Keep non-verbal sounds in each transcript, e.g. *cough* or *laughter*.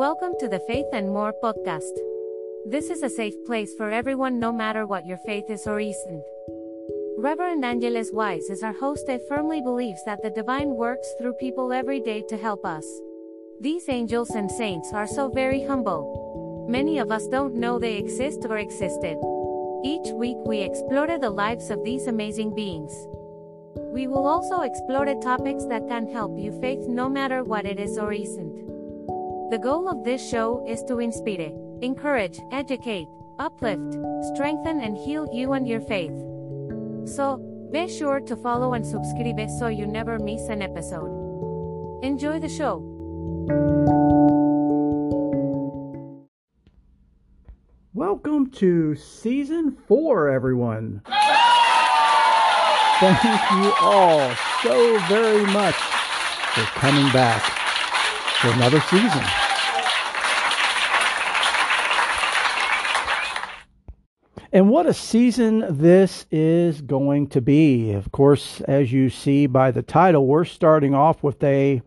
Welcome to the Faith and More podcast. This is a safe place for everyone, no matter what your faith is or isn't. Reverend Angeles Wise is our host and firmly believes that the divine works through people every day to help us. These angels and saints are so very humble. Many of us don't know they exist or existed. Each week we explore the lives of these amazing beings. We will also explore topics that can help you faith no matter what it is or isn't. The goal of this show is to inspire, encourage, educate, uplift, strengthen and heal you and your faith. So, be sure to follow and subscribe so you never miss an episode. Enjoy the show. Welcome to season four, everyone. Thank you all so very much for coming back for another season. And what a season this is going to be. Of course, as you see by the title, we're starting off with a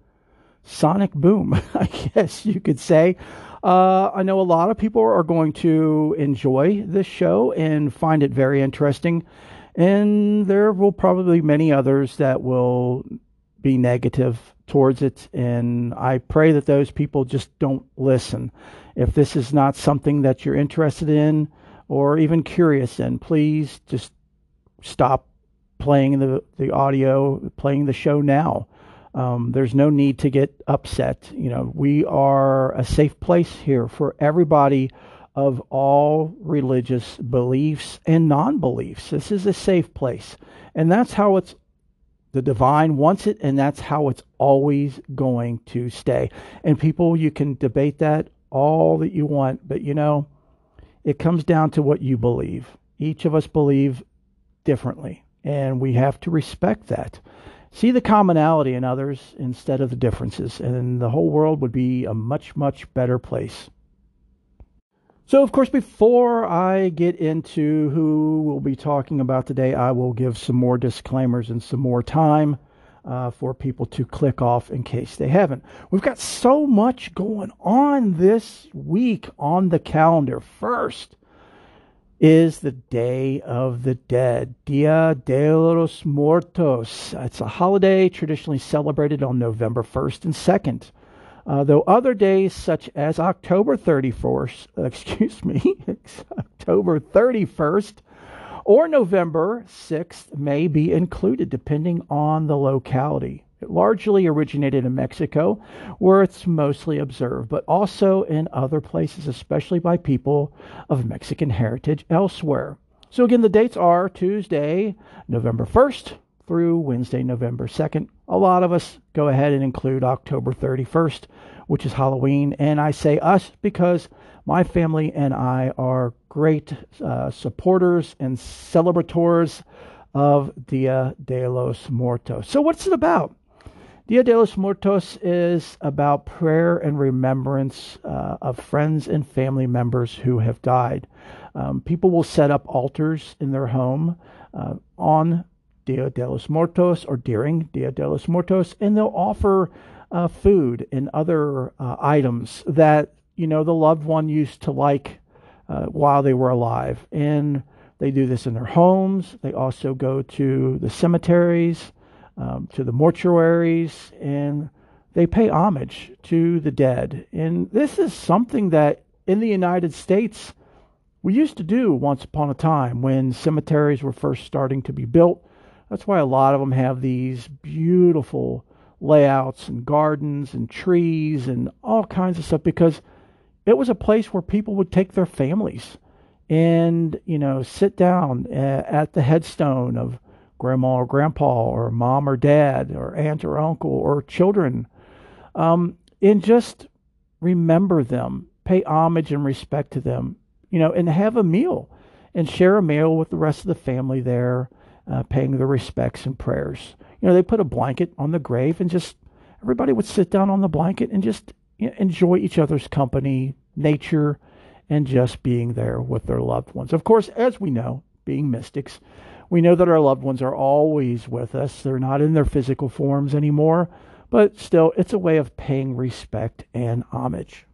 sonic boom, *laughs* I guess you could say. Uh, I know a lot of people are going to enjoy this show and find it very interesting. And there will probably be many others that will be negative towards it. And I pray that those people just don't listen. If this is not something that you're interested in, or even curious in, please just stop playing the, the audio, playing the show now. Um, there's no need to get upset. You know, we are a safe place here for everybody of all religious beliefs and non beliefs. This is a safe place. And that's how it's the divine wants it, and that's how it's always going to stay. And people, you can debate that all that you want, but you know, it comes down to what you believe. Each of us believe differently, and we have to respect that. See the commonality in others instead of the differences, and the whole world would be a much, much better place. So, of course, before I get into who we'll be talking about today, I will give some more disclaimers and some more time uh, for people to click off in case they haven't. We've got so much going on this week on the calendar. First is the Day of the Dead, Dia de los Muertos. It's a holiday traditionally celebrated on November 1st and 2nd. Uh, though other days, such as October 31st, *laughs* excuse me, *laughs* October 31st, or November 6th may be included depending on the locality. It largely originated in Mexico, where it's mostly observed, but also in other places, especially by people of Mexican heritage elsewhere. So, again, the dates are Tuesday, November 1st through Wednesday, November 2nd. A lot of us go ahead and include October 31st, which is Halloween. And I say us because my family and I are great uh, supporters and celebrators of Dia de los Muertos. So, what's it about? Dia de los Muertos is about prayer and remembrance uh, of friends and family members who have died. Um, people will set up altars in their home uh, on Dia de los Muertos or during Dia de los Muertos, and they'll offer uh, food and other uh, items that you know the loved one used to like uh, while they were alive. And they do this in their homes. They also go to the cemeteries, um, to the mortuaries, and they pay homage to the dead. And this is something that in the United States we used to do once upon a time when cemeteries were first starting to be built. That's why a lot of them have these beautiful layouts and gardens and trees and all kinds of stuff because it was a place where people would take their families and you know sit down at the headstone of grandma or grandpa or mom or dad or aunt or uncle or children um, and just remember them pay homage and respect to them you know and have a meal and share a meal with the rest of the family there uh, paying their respects and prayers you know they put a blanket on the grave and just everybody would sit down on the blanket and just enjoy each other's company, nature, and just being there with their loved ones. Of course, as we know, being mystics, we know that our loved ones are always with us. They're not in their physical forms anymore, but still, it's a way of paying respect and homage.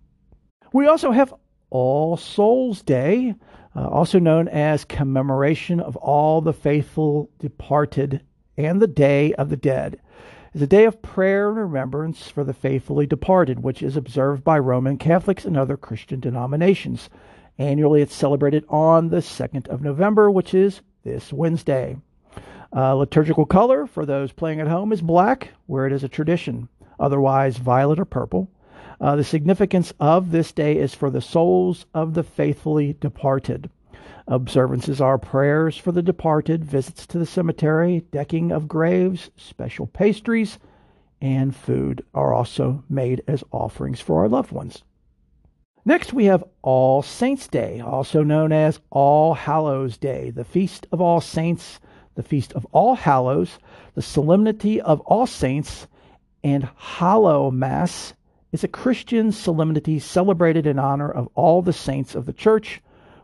We also have All Souls Day, uh, also known as Commemoration of All the Faithful Departed and the Day of the Dead. It's a day of prayer and remembrance for the faithfully departed, which is observed by Roman Catholics and other Christian denominations. Annually, it's celebrated on the 2nd of November, which is this Wednesday. Uh, liturgical color for those playing at home is black, where it is a tradition, otherwise, violet or purple. Uh, the significance of this day is for the souls of the faithfully departed. Observances are prayers for the departed, visits to the cemetery, decking of graves, special pastries, and food are also made as offerings for our loved ones. Next, we have All Saints' Day, also known as All Hallows' Day, the Feast of All Saints, the Feast of All Hallows, the Solemnity of All Saints, and Hallow Mass is a Christian solemnity celebrated in honor of all the saints of the church,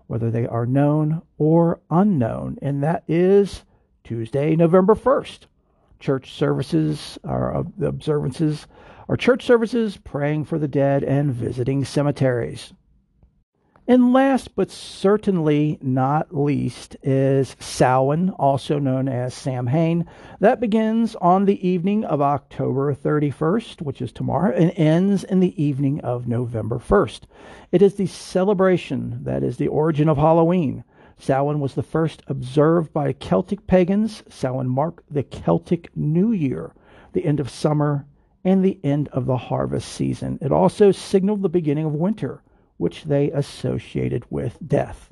whether they are known or unknown, and that is Tuesday, November 1st. Church services are uh, the observances are church services, praying for the dead, and visiting cemeteries. And last but certainly not least is Samhain, also known as Samhain. That begins on the evening of October 31st, which is tomorrow, and ends in the evening of November 1st. It is the celebration that is the origin of Halloween. Samhain was the first observed by Celtic pagans. Samhain marked the Celtic New Year, the end of summer and the end of the harvest season. It also signaled the beginning of winter which they associated with death.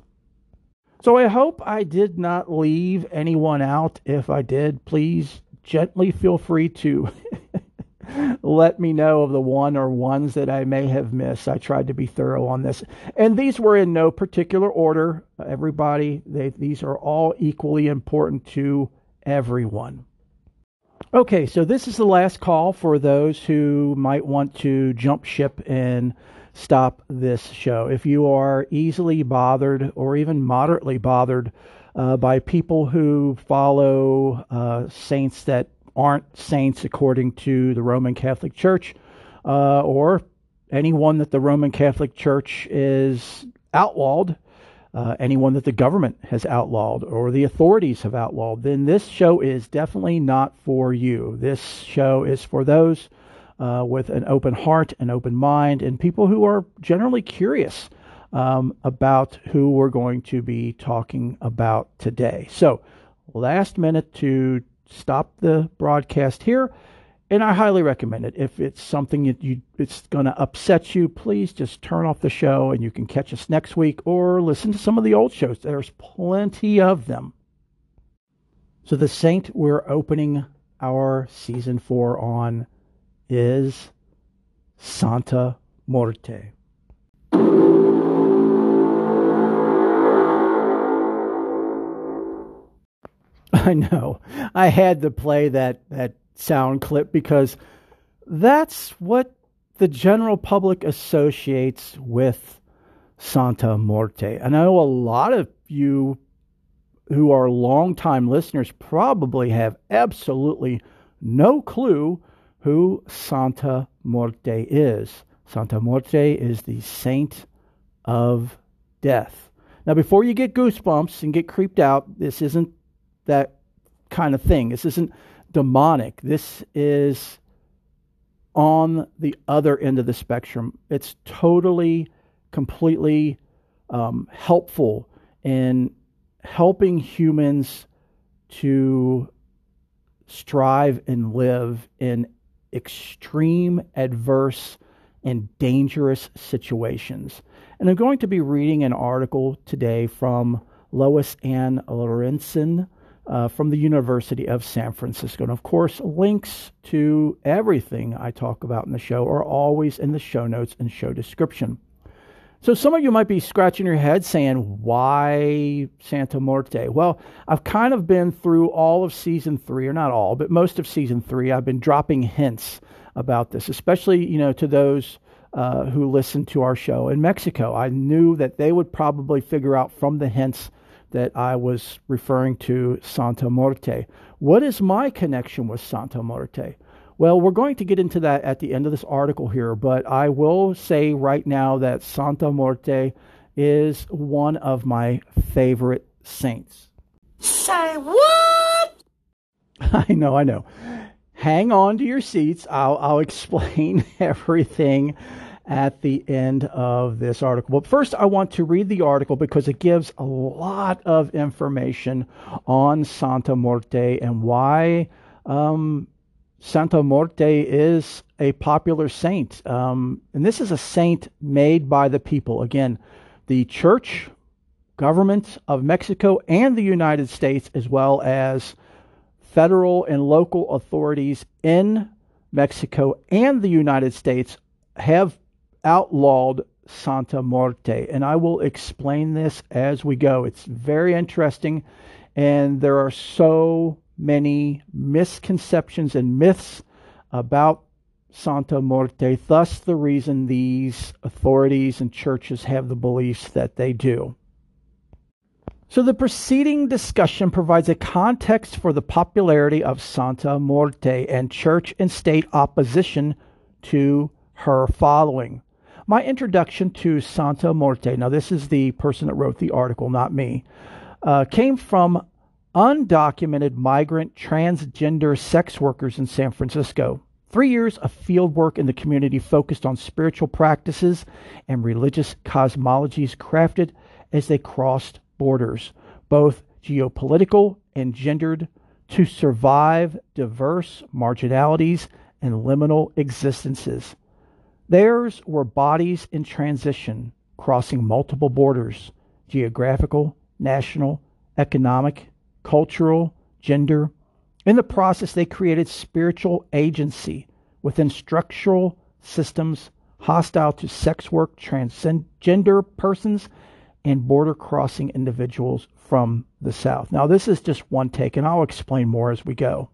So I hope I did not leave anyone out. If I did, please gently feel free to *laughs* let me know of the one or ones that I may have missed. I tried to be thorough on this. And these were in no particular order. Everybody, they, these are all equally important to everyone. Okay, so this is the last call for those who might want to jump ship and stop this show. If you are easily bothered or even moderately bothered uh, by people who follow uh, saints that aren't saints according to the Roman Catholic Church, uh, or anyone that the Roman Catholic Church is outlawed, uh, anyone that the government has outlawed or the authorities have outlawed, then this show is definitely not for you. This show is for those uh, with an open heart and open mind, and people who are generally curious um, about who we're going to be talking about today. So, last minute to stop the broadcast here, and I highly recommend it. If it's something that you it's going to upset you, please just turn off the show, and you can catch us next week or listen to some of the old shows. There's plenty of them. So, the Saint we're opening our season four on is Santa Morte. I know. I had to play that, that sound clip because that's what the general public associates with Santa Morte. And I know a lot of you who are longtime listeners probably have absolutely no clue who Santa Morte is. Santa Morte is the saint of death. Now, before you get goosebumps and get creeped out, this isn't that kind of thing. This isn't demonic. This is on the other end of the spectrum. It's totally, completely um, helpful in helping humans to strive and live in extreme, adverse, and dangerous situations. And I'm going to be reading an article today from Lois Ann Lorentzen uh, from the University of San Francisco. And of course, links to everything I talk about in the show are always in the show notes and show description. So some of you might be scratching your head saying, why Santa Morte? Well, I've kind of been through all of season three, or not all, but most of season three. I've been dropping hints about this, especially, you know, to those uh, who listen to our show in Mexico. I knew that they would probably figure out from the hints that I was referring to Santa Morte. What is my connection with Santa Morte? Well, we're going to get into that at the end of this article here, but I will say right now that Santa Morte is one of my favorite saints. Say what? *laughs* I know, I know. Hang on to your seats. I'll, I'll explain *laughs* everything at the end of this article. But first, I want to read the article because it gives a lot of information on Santa Morte and why um, Santa Morte is a popular saint. Um, and this is a saint made by the people. Again, the church, government of Mexico, and the United States, as well as federal and local authorities in Mexico and the United States, have outlawed Santa Morte. And I will explain this as we go. It's very interesting, and there are so many misconceptions and myths about Santa Morte, thus, the reason these authorities and churches have the beliefs that they do. So, the preceding discussion provides a context for the popularity of Santa Morte and church and state opposition to her following. My introduction to Santa Morte, now this is the person that wrote the article, not me, uh, came from undocumented migrant transgender sex workers in San Francisco. Three years of field work in the community focused on spiritual practices and religious cosmologies crafted as they crossed borders, both geopolitical and gendered, to survive diverse marginalities and liminal existences. Theirs were bodies in transition, crossing multiple borders geographical, national, economic, cultural, gender. In the process, they created spiritual agency within structural systems hostile to sex work, transgender persons, and border crossing individuals from the South. Now, this is just one take, and I'll explain more as we go.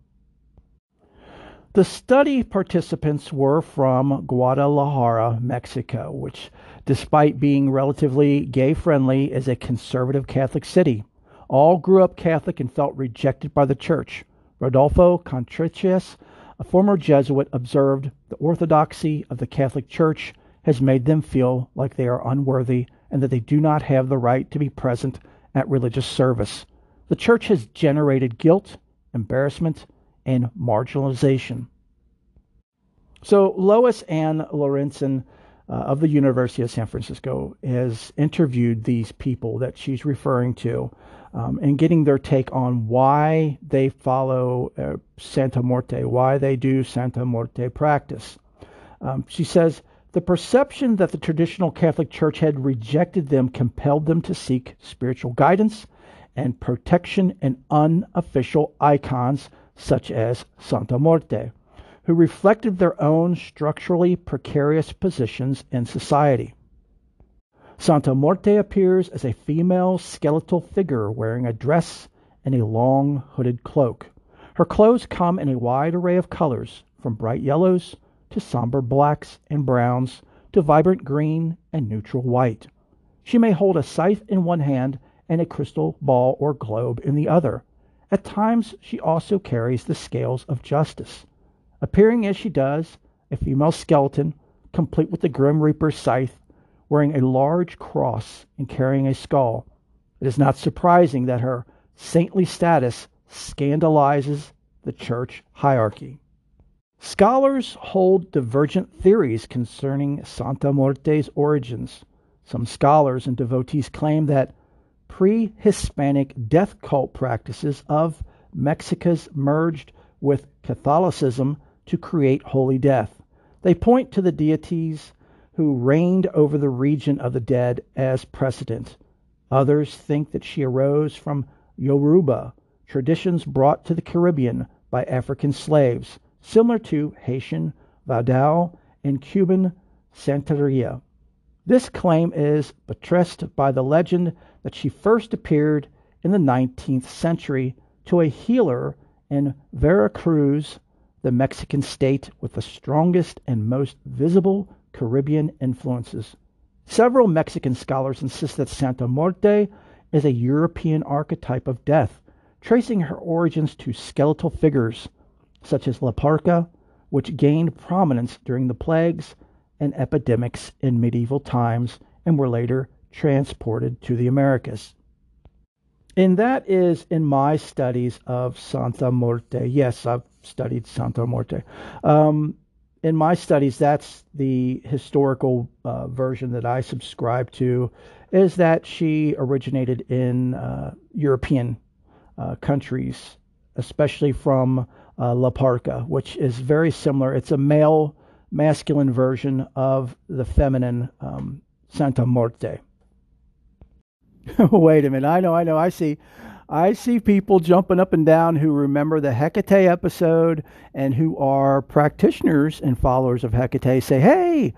The study participants were from Guadalajara, Mexico, which, despite being relatively gay friendly, is a conservative Catholic city. All grew up Catholic and felt rejected by the church. Rodolfo Contreras, a former Jesuit, observed the orthodoxy of the Catholic Church has made them feel like they are unworthy and that they do not have the right to be present at religious service. The church has generated guilt, embarrassment, and marginalization. So, Lois Ann Lorentzen uh, of the University of San Francisco has interviewed these people that she's referring to um, and getting their take on why they follow uh, Santa Morte, why they do Santa Morte practice. Um, she says, the perception that the traditional Catholic Church had rejected them compelled them to seek spiritual guidance and protection in unofficial icons such as Santa Morte, who reflected their own structurally precarious positions in society. Santa Morte appears as a female skeletal figure wearing a dress and a long hooded cloak. Her clothes come in a wide array of colors, from bright yellows to somber blacks and browns to vibrant green and neutral white. She may hold a scythe in one hand and a crystal ball or globe in the other, at times she also carries the scales of justice, appearing as she does, a female skeleton, complete with the Grim Reaper's scythe, wearing a large cross and carrying a skull. It is not surprising that her saintly status scandalizes the church hierarchy. Scholars hold divergent theories concerning Santa Morte's origins. Some scholars and devotees claim that pre Hispanic death cult practices of Mexicas merged with Catholicism to create holy death. They point to the deities who reigned over the region of the dead as precedent. Others think that she arose from Yoruba, traditions brought to the Caribbean by African slaves, similar to Haitian Vodou and Cuban Santeria. This claim is buttressed by the legend that she first appeared in the 19th century to a healer in Veracruz, the Mexican state with the strongest and most visible Caribbean influences. Several Mexican scholars insist that Santa Morte is a European archetype of death, tracing her origins to skeletal figures such as La Parca, which gained prominence during the plagues and epidemics in medieval times and were later transported to the Americas. And that is in my studies of Santa Morte. Yes, I've studied Santa Morte. Um, in my studies, that's the historical uh, version that I subscribe to, is that she originated in uh, European uh, countries, especially from uh, La Parca, which is very similar. It's a male, masculine version of the feminine um, Santa Morte. *laughs* Wait a minute. I know, I know. I see. I see people jumping up and down who remember the Hecate episode and who are practitioners and followers of Hecate say, hey,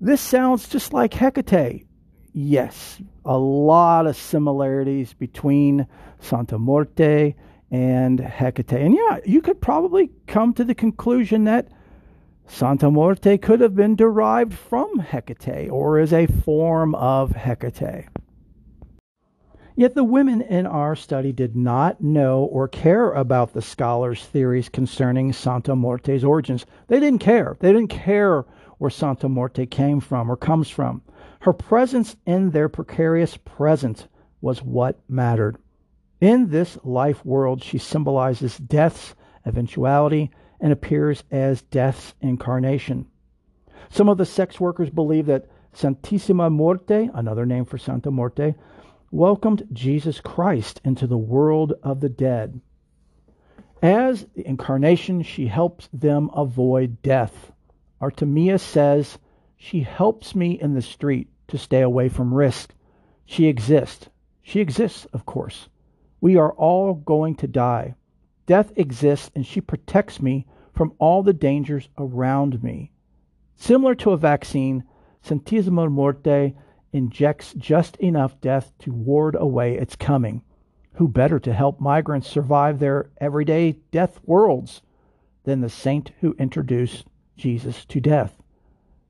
this sounds just like Hecate. Yes, a lot of similarities between Santa Morte and Hecate. And yeah, you could probably come to the conclusion that Santa Morte could have been derived from Hecate or is a form of Hecate. Yet the women in our study did not know or care about the scholars' theories concerning Santa Morte's origins. They didn't care. They didn't care where Santa Morte came from or comes from. Her presence in their precarious present was what mattered. In this life world, she symbolizes death's eventuality and appears as death's incarnation. Some of the sex workers believe that Santissima Morte, another name for Santa Morte, welcomed Jesus Christ into the world of the dead. As the incarnation, she helps them avoid death. Artemia says, She helps me in the street to stay away from risk. She exists. She exists, of course. We are all going to die. Death exists, and she protects me from all the dangers around me. Similar to a vaccine, Santissima Morte injects just enough death to ward away its coming. Who better to help migrants survive their everyday death worlds than the saint who introduced Jesus to death,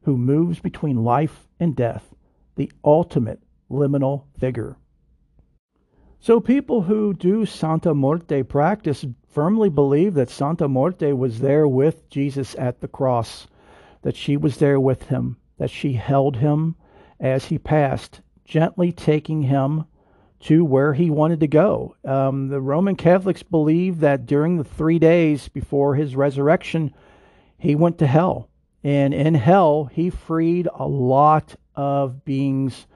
who moves between life and death, the ultimate liminal figure. So, people who do Santa Morte practice firmly believe that Santa Morte was there with Jesus at the cross, that she was there with him, that she held him, as he passed, gently taking him to where he wanted to go. Um, the Roman Catholics believe that during the three days before his resurrection, he went to hell. And in hell, he freed a lot of beings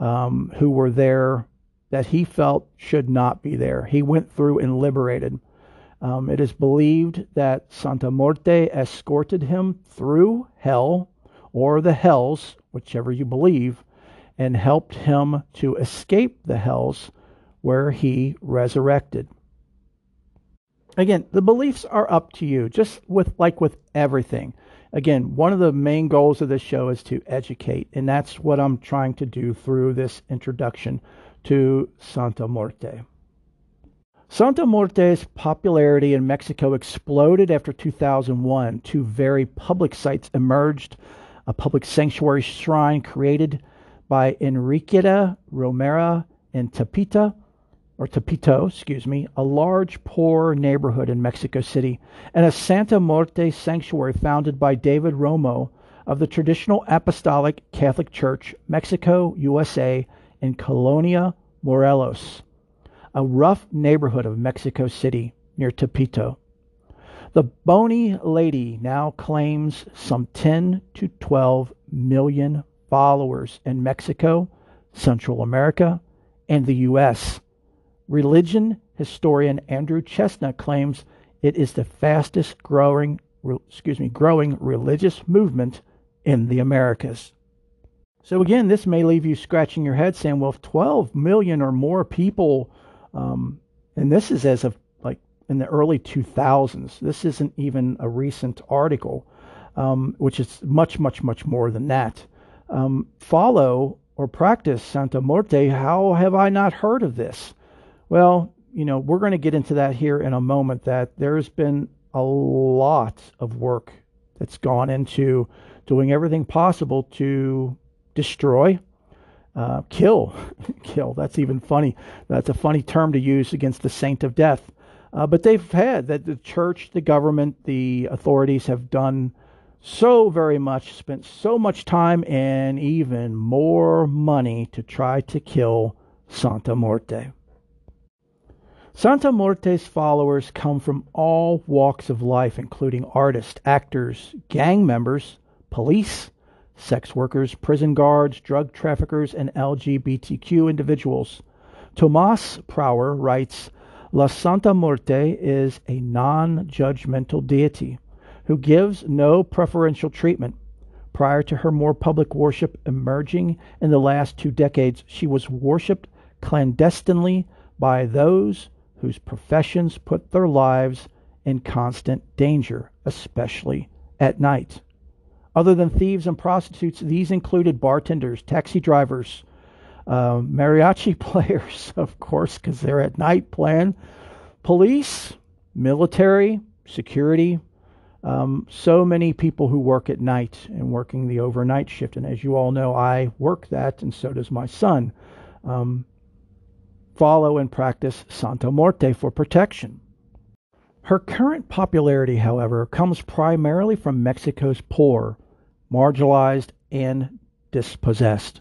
um, who were there that he felt should not be there. He went through and liberated. Um, it is believed that Santa Morte escorted him through hell or the hells, whichever you believe, and helped him to escape the hells where he resurrected. Again, the beliefs are up to you, just with like with everything. Again, one of the main goals of this show is to educate, and that's what I'm trying to do through this introduction to Santa Morte. Santa Morte's popularity in Mexico exploded after 2001. Two very public sites emerged a public sanctuary shrine created by Enriqueta Romero in Tepita, or Tepito, excuse me, a large poor neighborhood in Mexico City, and a Santa Morte sanctuary founded by David Romo of the traditional Apostolic Catholic Church, Mexico, USA, in Colonia, Morelos, a rough neighborhood of Mexico City near Tepito. The bony lady now claims some 10 to 12 million followers in Mexico, Central America, and the U.S. Religion historian Andrew Chesnut claims it is the fastest growing, excuse me, growing religious movement in the Americas. So again, this may leave you scratching your head, saying, "Well, if 12 million or more people, um, and this is as of in the early 2000s. This isn't even a recent article, um, which is much, much, much more than that. Um, follow or practice Santa Morte. How have I not heard of this? Well, you know, we're going to get into that here in a moment. That there's been a lot of work that's gone into doing everything possible to destroy, uh, kill, *laughs* kill. That's even funny. That's a funny term to use against the saint of death Uh, but they've had that the church, the government, the authorities have done so very much, spent so much time and even more money to try to kill Santa Morte. Santa Morte's followers come from all walks of life, including artists, actors, gang members, police, sex workers, prison guards, drug traffickers, and LGBTQ individuals. Tomas Prower writes La Santa Muerte is a non judgmental deity who gives no preferential treatment. Prior to her more public worship emerging in the last two decades, she was worshipped clandestinely by those whose professions put their lives in constant danger, especially at night. Other than thieves and prostitutes, these included bartenders, taxi drivers, uh, mariachi *laughs* players, of course, because they're at night playing, police, military, security. Um, so many people who work at night and working the overnight shift. And as you all know, I work that, and so does my son. Um, follow and practice Santa Morte for protection. Her current popularity, however, comes primarily from Mexico's poor, marginalized, and dispossessed.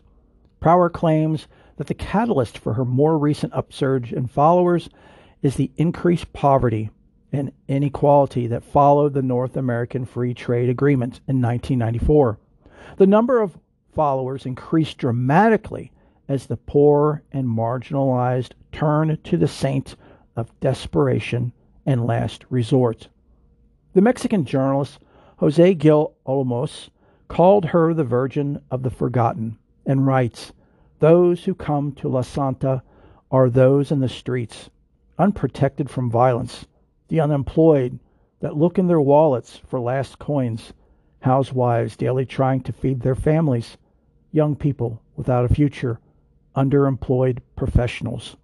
Prower claims that the catalyst for her more recent upsurge in followers is the increased poverty and inequality that followed the North American Free Trade Agreement in 1994. The number of followers increased dramatically as the poor and marginalized turned to the saint of desperation and last resort. The Mexican journalist Jose Gil Olmos called her the Virgin of the Forgotten and writes, Those who come to La Santa are those in the streets, unprotected from violence, the unemployed that look in their wallets for last coins, housewives daily trying to feed their families, young people without a future underemployed professionals.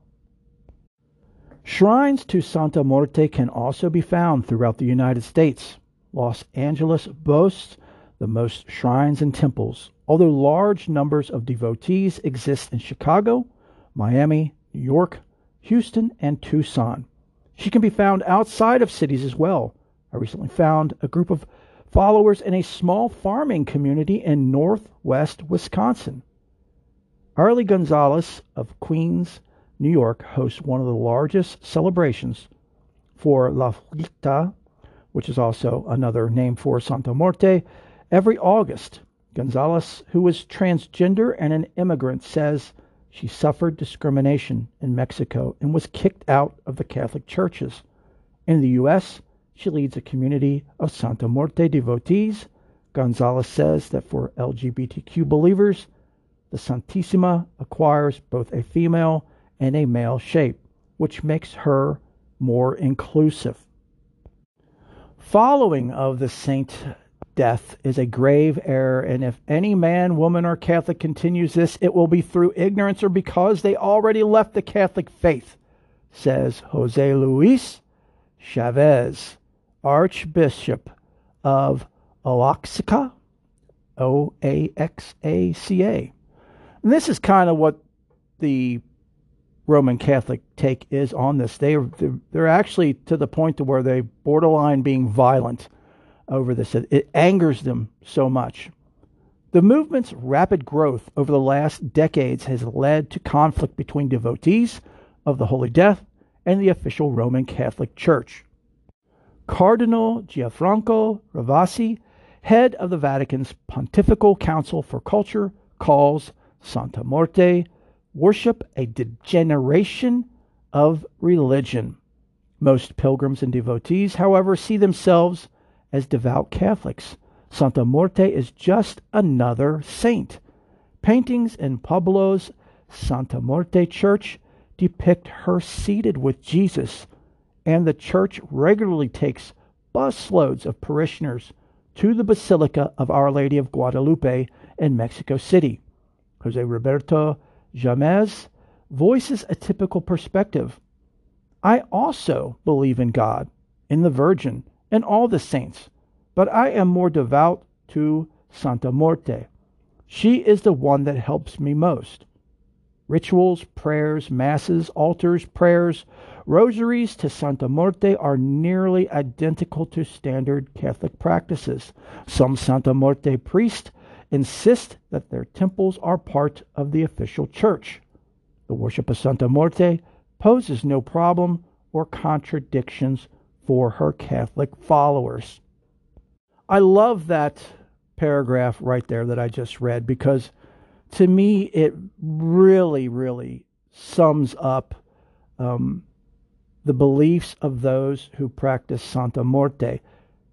Shrines to Santa Morte can also be found throughout the United States. Los Angeles boasts the most shrines and temples, although large numbers of devotees exist in Chicago, Miami, New York, Houston, and Tucson. She can be found outside of cities as well. I recently found a group of followers in a small farming community in northwest Wisconsin. Arely Gonzalez of Queens, New York, hosts one of the largest celebrations for La Frita, which is also another name for Santa Morte, every August. Gonzalez, who is transgender and an immigrant, says she suffered discrimination in Mexico and was kicked out of the Catholic churches. In the U.S., she leads a community of Santa Morte devotees. Gonzalez says that for LGBTQ believers, the Santissima acquires both a female and a male shape, which makes her more inclusive. Following of the saint death is a grave error, and if any man, woman, or Catholic continues this, it will be through ignorance or because they already left the Catholic faith, says Jose Luis Chavez, Archbishop of Oaxaca, O A X A C A. And this is kind of what the Roman Catholic take is on this. They are they're actually to the point to where they borderline being violent over this. It, it angers them so much. The movement's rapid growth over the last decades has led to conflict between devotees of the Holy Death and the official Roman Catholic Church. Cardinal Gianfranco Ravasi, head of the Vatican's Pontifical Council for Culture, calls Santa Morte worship a degeneration of religion. Most pilgrims and devotees, however, see themselves as devout Catholics. Santa Morte is just another saint. Paintings in Pablo's Santa Morte Church depict her seated with Jesus, and the church regularly takes busloads of parishioners to the Basilica of Our Lady of Guadalupe in Mexico City. Jose Roberto Jamez voices a typical perspective. I also believe in God, in the Virgin, and all the saints, but I am more devout to Santa Morte. She is the one that helps me most. Rituals, prayers, masses, altars, prayers, Rosaries to Santa Morte are nearly identical to standard Catholic practices. Some Santa Morte priests insist that their temples are part of the official church. The worship of Santa Morte poses no problem or contradictions for her Catholic followers. I love that paragraph right there that I just read because to me it really, really sums up um, the beliefs of those who practice Santa Muerte.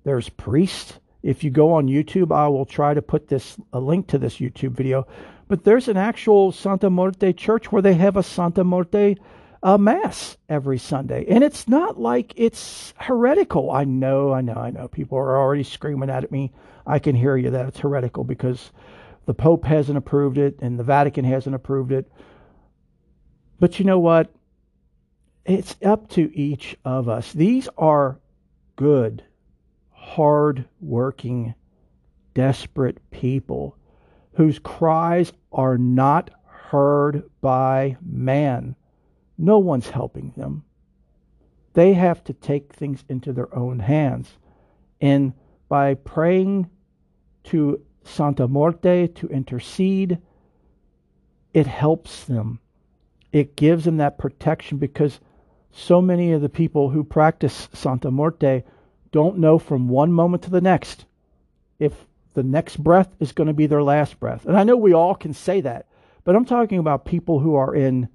There's priests. If you go on YouTube, I will try to put this a link to this YouTube video. But there's an actual Santa Muerte church where they have a Santa Muerte uh, mass every Sunday, and it's not like it's heretical. I know, I know, I know. People are already screaming at me. I can hear you that it's heretical because the Pope hasn't approved it and the Vatican hasn't approved it. But you know what? It's up to each of us. These are good, hard working, desperate people whose cries are not heard by man. No one's helping them. They have to take things into their own hands. And by praying to Santa Muerte to intercede, it helps them. It gives them that protection because so many of the people who practice Santa Muerte don't know from one moment to the next if the next breath is going to be their last breath. And I know we all can say that, but I'm talking about people who are in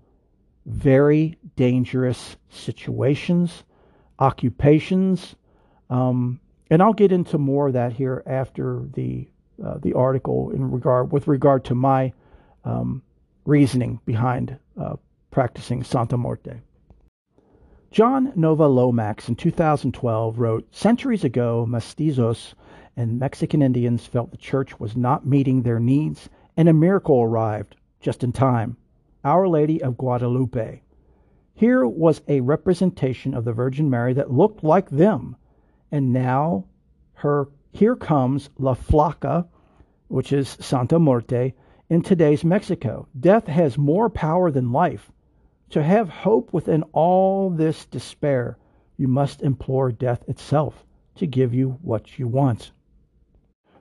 very dangerous situations, occupations, um, and I'll get into more of that here after the uh, the article in regard with regard to my um, reasoning behind uh, practicing Santa Muerte. John Nova Lomax in 2012 wrote, Centuries ago, mestizos and Mexican Indians felt the church was not meeting their needs, and a miracle arrived just in time Our Lady of Guadalupe. Here was a representation of the Virgin Mary that looked like them, and now her here comes La Flaca, which is Santa Muerte, in today's Mexico. Death has more power than life. To have hope within all this despair, you must implore death itself to give you what you want.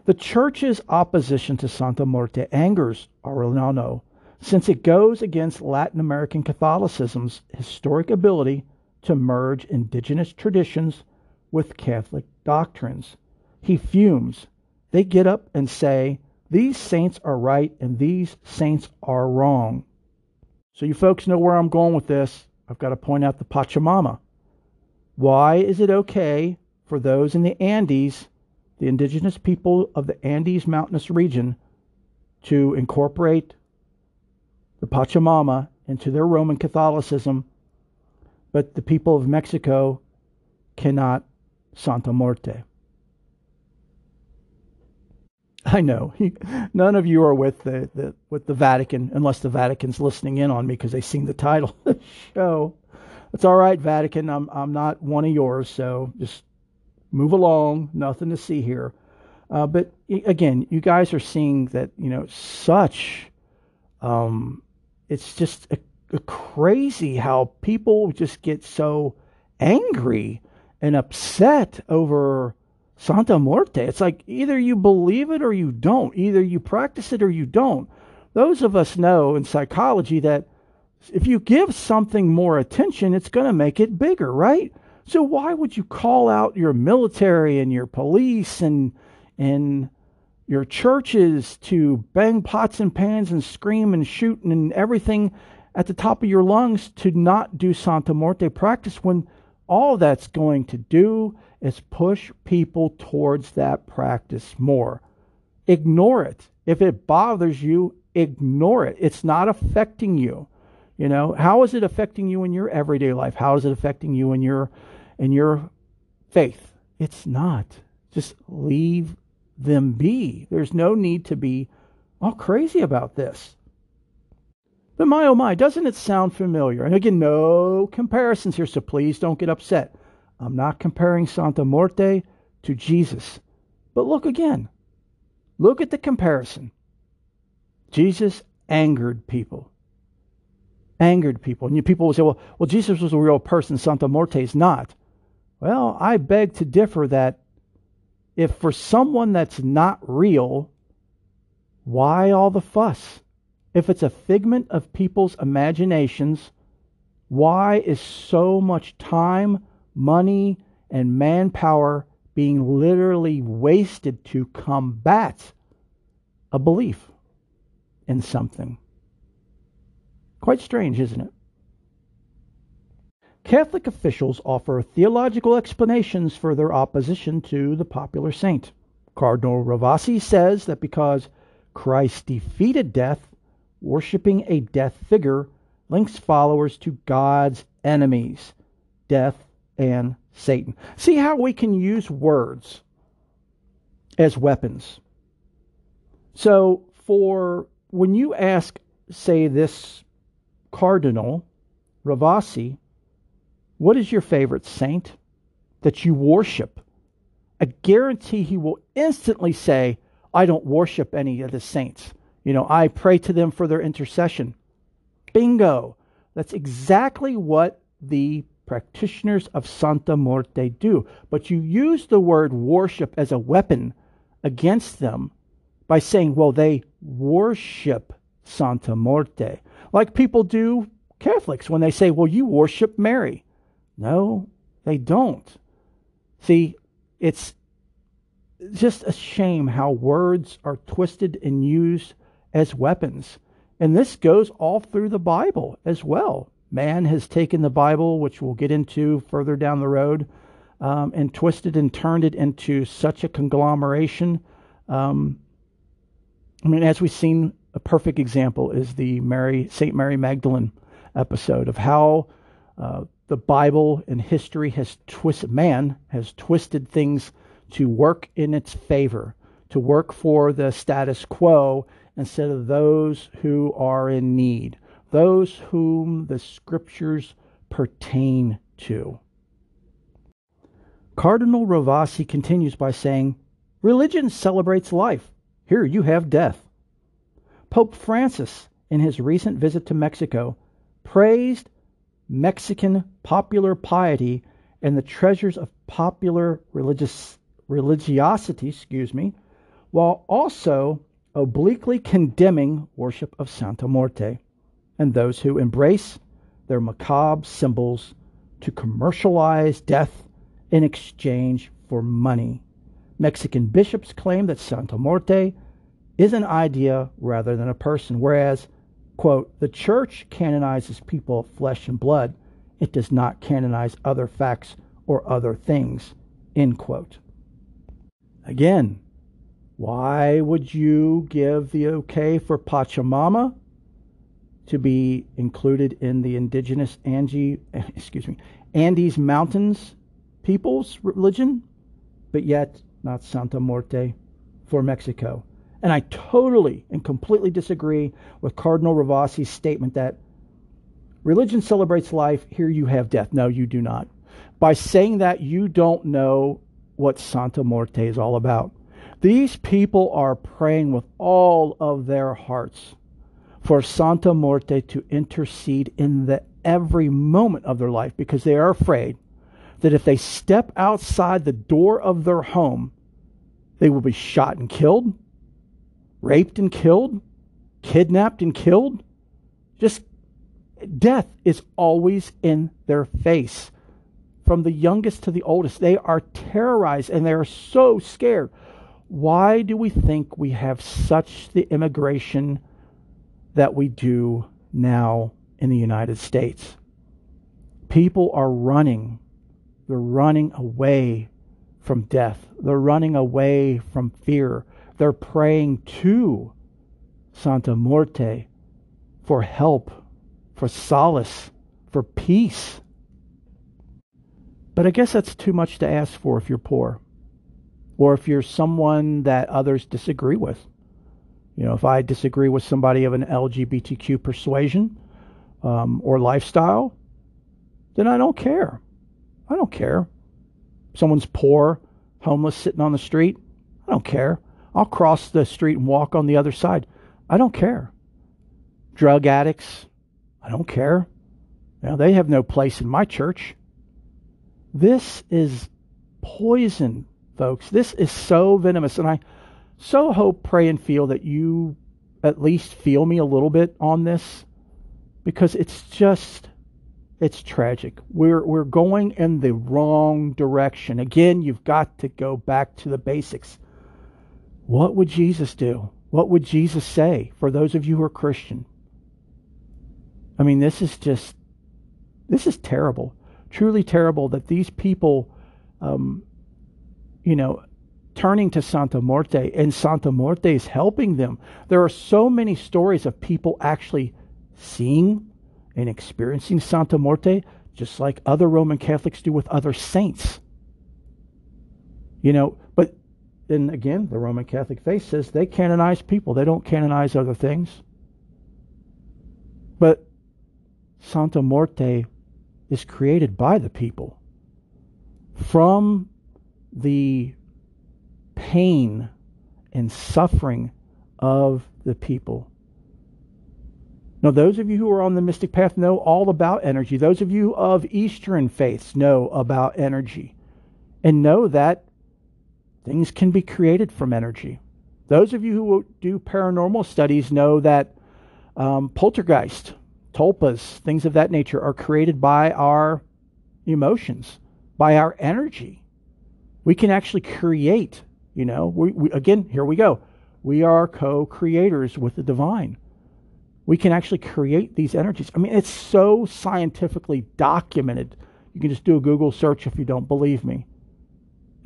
The Church's opposition to Santa Muerte angers Arellano since it goes against Latin American Catholicism's historic ability to merge indigenous traditions with Catholic doctrines. He fumes. They get up and say, These saints are right and these saints are wrong. So you folks know where I'm going with this. I've got to point out the Pachamama. Why is it okay for those in the Andes, the indigenous people of the Andes mountainous region, to incorporate the Pachamama into their Roman Catholicism, but the people of Mexico cannot Santa Morte. I know. *laughs* None of you are with the, the with the Vatican, unless the Vatican's listening in on me because they seen the title of the show. It's all right, Vatican. I'm I'm not one of yours, so just move along. Nothing to see here. Uh, but again, you guys are seeing that you know such. Um, it's just a, a crazy how people just get so angry and upset over Santa Muerte. It's like either you believe it or you don't. Either you practice it or you don't. Those of us know in psychology that if you give something more attention, it's going to make it bigger, right? So why would you call out your military and your police and and your churches to bang pots and pans and scream and shoot and everything at the top of your lungs to not do Santa Muerte practice when all that's going to do is push people towards that practice more. Ignore it. If it bothers you, ignore it. It's not affecting you. You know, how is it affecting you in your everyday life? How is it affecting you in your in your faith? It's not. Just leave them be. There's no need to be all crazy about this. But my oh my, doesn't it sound familiar? And again, no comparisons here, so please don't get upset. I'm not comparing Santa Muerte to Jesus. But look again. Look at the comparison. Jesus angered people. angered people. And people will say, well, well, Jesus was a real person, Santa Morte is not. Well, I beg to differ that if for someone that's not real, why all the fuss? If it's a figment of people's imaginations, why is so much time, money, and manpower being literally wasted to combat a belief in something? Quite strange, isn't it? Catholic officials offer theological explanations for their opposition to the popular saint. Cardinal Ravasi says that because Christ defeated death, worshiping a death figure links followers to God's enemies, death and Satan. See how we can use words as weapons. So, for when you ask, say, this Cardinal Ravasi, what is your favorite saint that you worship? I guarantee he will instantly say, I don't worship any of the saints. You know, I pray to them for their intercession. Bingo. That's exactly what the practitioners of Santa Morte do. But you use the word worship as a weapon against them by saying, well, they worship Santa Morte like people do Catholics when they say, well, you worship Mary. No, they don't. See, it's just a shame how words are twisted and used as weapons. And this goes all through the Bible as well. Man has taken the Bible, which we'll get into further down the road, um, and twisted and turned it into such a conglomeration. Um, I mean, as we've seen a perfect example is the Mary Saint Mary Magdalene episode of how uh, the Bible and history has twisted man has twisted things to work in its favor, to work for the status quo instead of those who are in need, those whom the scriptures pertain to. Cardinal Ravasi continues by saying, Religion celebrates life. Here you have death. Pope Francis, in his recent visit to Mexico, praised Mexican popular piety and the treasures of popular religious religiosity, excuse me, while also obliquely condemning worship of Santa Morte and those who embrace their macabre symbols to commercialize death in exchange for money. Mexican bishops claim that Santa Morte is an idea rather than a person. Whereas, quote, the church canonizes people of flesh and blood, it does not canonize other facts or other things, end quote. Again, why would you give the okay for Pachamama to be included in the indigenous Angie, *laughs* excuse me, Andes Mountains people's religion, but yet not Santa Morte for Mexico? And I totally and completely disagree with Cardinal Ravasi's statement that religion celebrates life, here you have death. No, you do not. By saying that, you don't know what Santa Morte is all about. These people are praying with all of their hearts for Santa Morte to intercede in the every moment of their life because they are afraid that if they step outside the door of their home, they will be shot and killed, raped and killed, kidnapped and killed. Just death is always in their face. From the youngest to the oldest, they are terrorized and they are so scared. Why do we think we have such the immigration that we do now in the United States? People are running. They're running away from death. They're running away from fear. They're praying to Santa Morte for help, for solace, for peace. But I guess that's too much to ask for if you're poor or if you're someone that others disagree with. You know, if I disagree with somebody of an LGBTQ persuasion um, or lifestyle, then I don't care. I don't care. Someone's poor, homeless, sitting on the street. I don't care. I'll cross the street and walk on the other side. I don't care. Drug addicts, I don't care. Know, they have no place in my church. This is poison, folks. This is so venomous. And I so hope, pray, and feel that you at least feel me a little bit on this because it's just it's tragic. We're we're going in the wrong direction. Again, you've got to go back to the basics. What would Jesus do? What would Jesus say for those of you who are Christian? I mean, this is just this is terrible. Truly terrible that these people um, you know, turning to Santa Muerte, and Santa Muerte is helping them. There are so many stories of people actually seeing and experiencing Santa Muerte, just like other Roman Catholics do with other saints. You know, then again, the Roman Catholic faith says they canonize people, they don't canonize other things. But Santa Morte is created by the people from the pain and suffering of the people. Now, those of you who are on the mystic path know all about energy. Those of you of Eastern faiths know about energy and know that things can be created from energy. Those of you who do paranormal studies know that um, poltergeist, tulpas, things of that nature are created by our emotions, by our energy. We can actually create, you know, we, we, again, here we go. We are co creators with the divine. We can actually create these energies. I mean, it's so scientifically documented. You can just do a Google search if you don't believe me.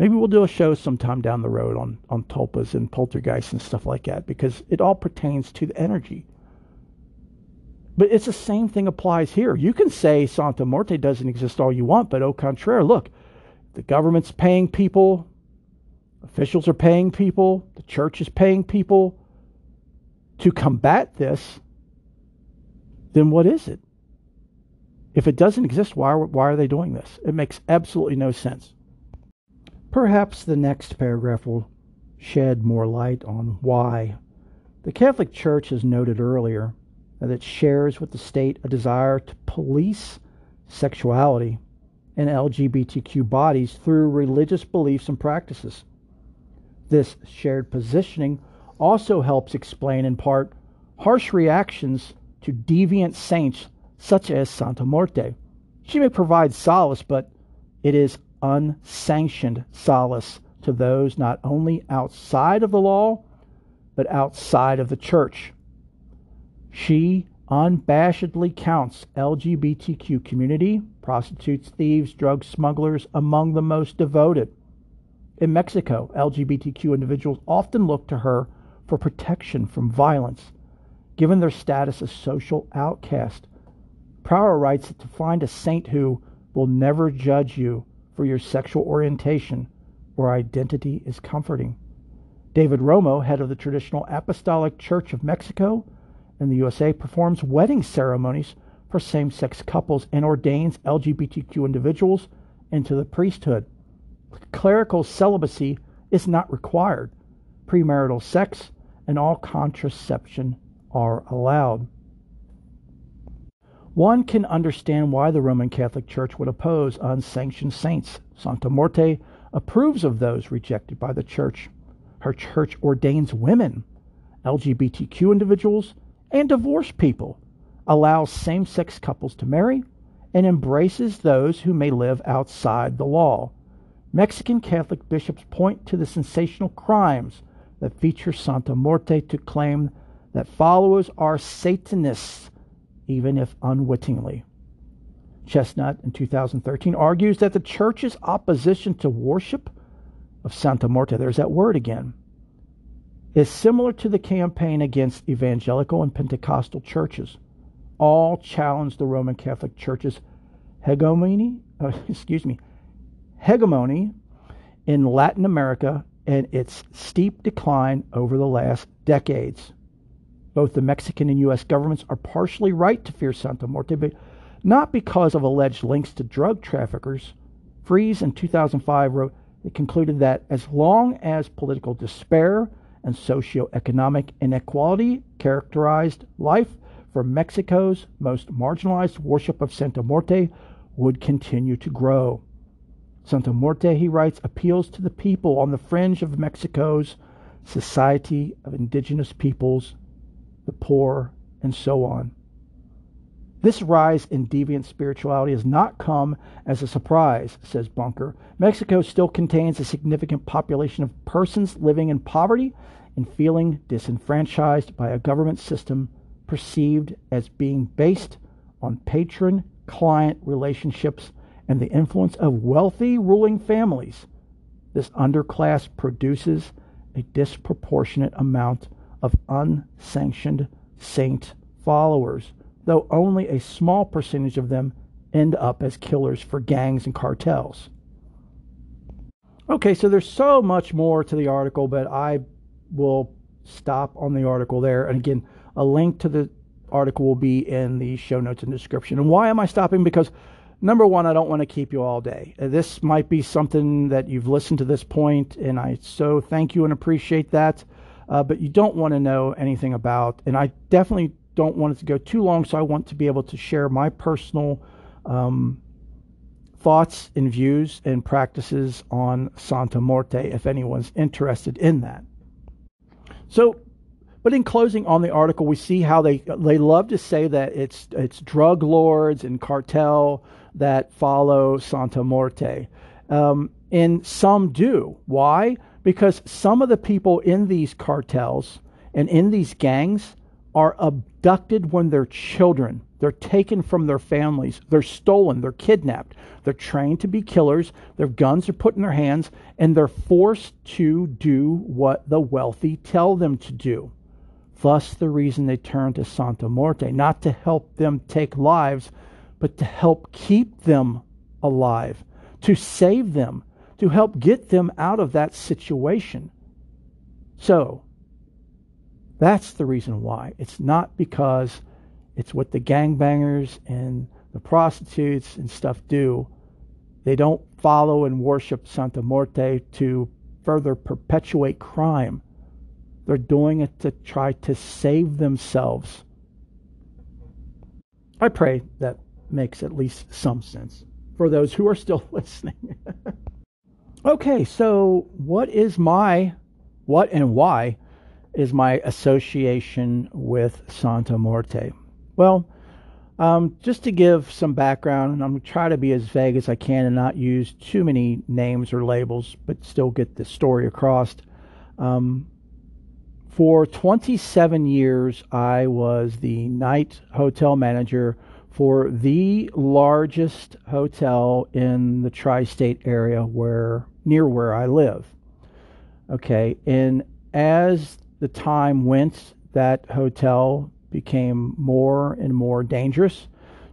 Maybe we'll do a show sometime down the road on, on tulpas and poltergeists and stuff like that because it all pertains to the energy. But it's the same thing applies here. You can say Santa Muerte doesn't exist all you want, but au contraire, look, the government's paying people, officials are paying people, the church is paying people to combat this, then what is it? If it doesn't exist, why are, why are they doing this? It makes absolutely no sense. Perhaps the next paragraph will shed more light on why. The Catholic Church has noted earlier that it shares with the state a desire to police sexuality and LGBTQ bodies through religious beliefs and practices. This shared positioning also helps explain, in part, harsh reactions to deviant saints such as Santa Muerte. She may provide solace, but it is unsanctioned solace to those not only outside of the law, but outside of the church. She unabashedly counts LGBTQ community, prostitutes, thieves, drug smugglers among the most devoted. In Mexico, LGBTQ individuals often look to her for protection from violence, given their status as social outcast. Prower writes that to find a saint who will never judge you for your sexual orientation or identity is comforting. David Romo, head of the traditional Apostolic Church of Mexico, in the USA performs wedding ceremonies for same sex couples and ordains LGBTQ individuals into the priesthood. Clerical celibacy is not required. Premarital sex and all contraception are allowed. One can understand why the Roman Catholic Church would oppose unsanctioned saints. Santa Muerte approves of those rejected by the Church. Her church ordains women, LGBTQ individuals, and divorced people, allows same sex couples to marry, and embraces those who may live outside the law. Mexican Catholic bishops point to the sensational crimes that feature Santa Muerte to claim that followers are Satanists, even if unwittingly. Chesnut in 2013 argues that the church's opposition to worship of Santa Muerte, there's that word again, is similar to the campaign against evangelical and Pentecostal churches. All challenge the Roman Catholic Church's hegemony, uh, *laughs* excuse me, hegemony in Latin America and its steep decline over the last decades. Both the Mexican and U.S. governments are partially right to fear Santa Muerte, but not because of alleged links to drug traffickers. Freese in 2005 wrote, it concluded that as long as political despair and socioeconomic inequality characterized life for Mexico's most marginalized worship of Santa Muerte would continue to grow. Santa Muerte, he writes, appeals to the people on the fringe of Mexico's society of indigenous peoples, the poor, and so on. This rise in deviant spirituality has not come as a surprise, says Bunker. Mexico still contains a significant population of persons living in poverty and feeling disenfranchised by a government system perceived as being based on patron client relationships and the influence of wealthy ruling families. This underclass produces a disproportionate amount of unsanctioned saint followers though only a small percentage of them end up as killers for gangs and cartels. Okay, so there's so much more to the article, but I will stop on the article there. And again, a link to the article will be in the show notes and description. And why am I stopping? Because number one, I don't want to keep you all day. Uh, this might be something that you've listened to this point, and I so thank you and appreciate that. Uh, but you don't want to know anything about, and I definitely don't want it to go too long, so I want to be able to share my personal um, thoughts and views and practices on Santa Muerte if anyone's interested in that. So, but in closing on the article, we see how they they love to say that it's it's drug lords and cartel that follow Santa Muerte, um, and some do. Why? Because some of the people in these cartels and in these gangs are abducted when they're children. They're taken from their families. They're stolen. They're kidnapped. They're trained to be killers. Their guns are put in their hands, and they're forced to do what the wealthy tell them to do. Thus, the reason they turn to Santa Muerte, not to help them take lives, but to help keep them alive, to save them, to help get them out of that situation. So, that's the reason why. It's not because it's what the gangbangers and the prostitutes and stuff do. They don't follow and worship Santa Muerte to further perpetuate crime. They're doing it to try to save themselves. I pray that makes at least some sense for those who are still *laughs* listening. *laughs* okay, so what is my, what and why is my association with Santa Muerte. Well, um, just to give some background, and I'm going to try to be as vague as I can and not use too many names or labels, but still get the story across. Um, for 27 years, I was the night hotel manager for the largest hotel in the tri state area where near where I live. Okay, and as the time went, that hotel became more and more dangerous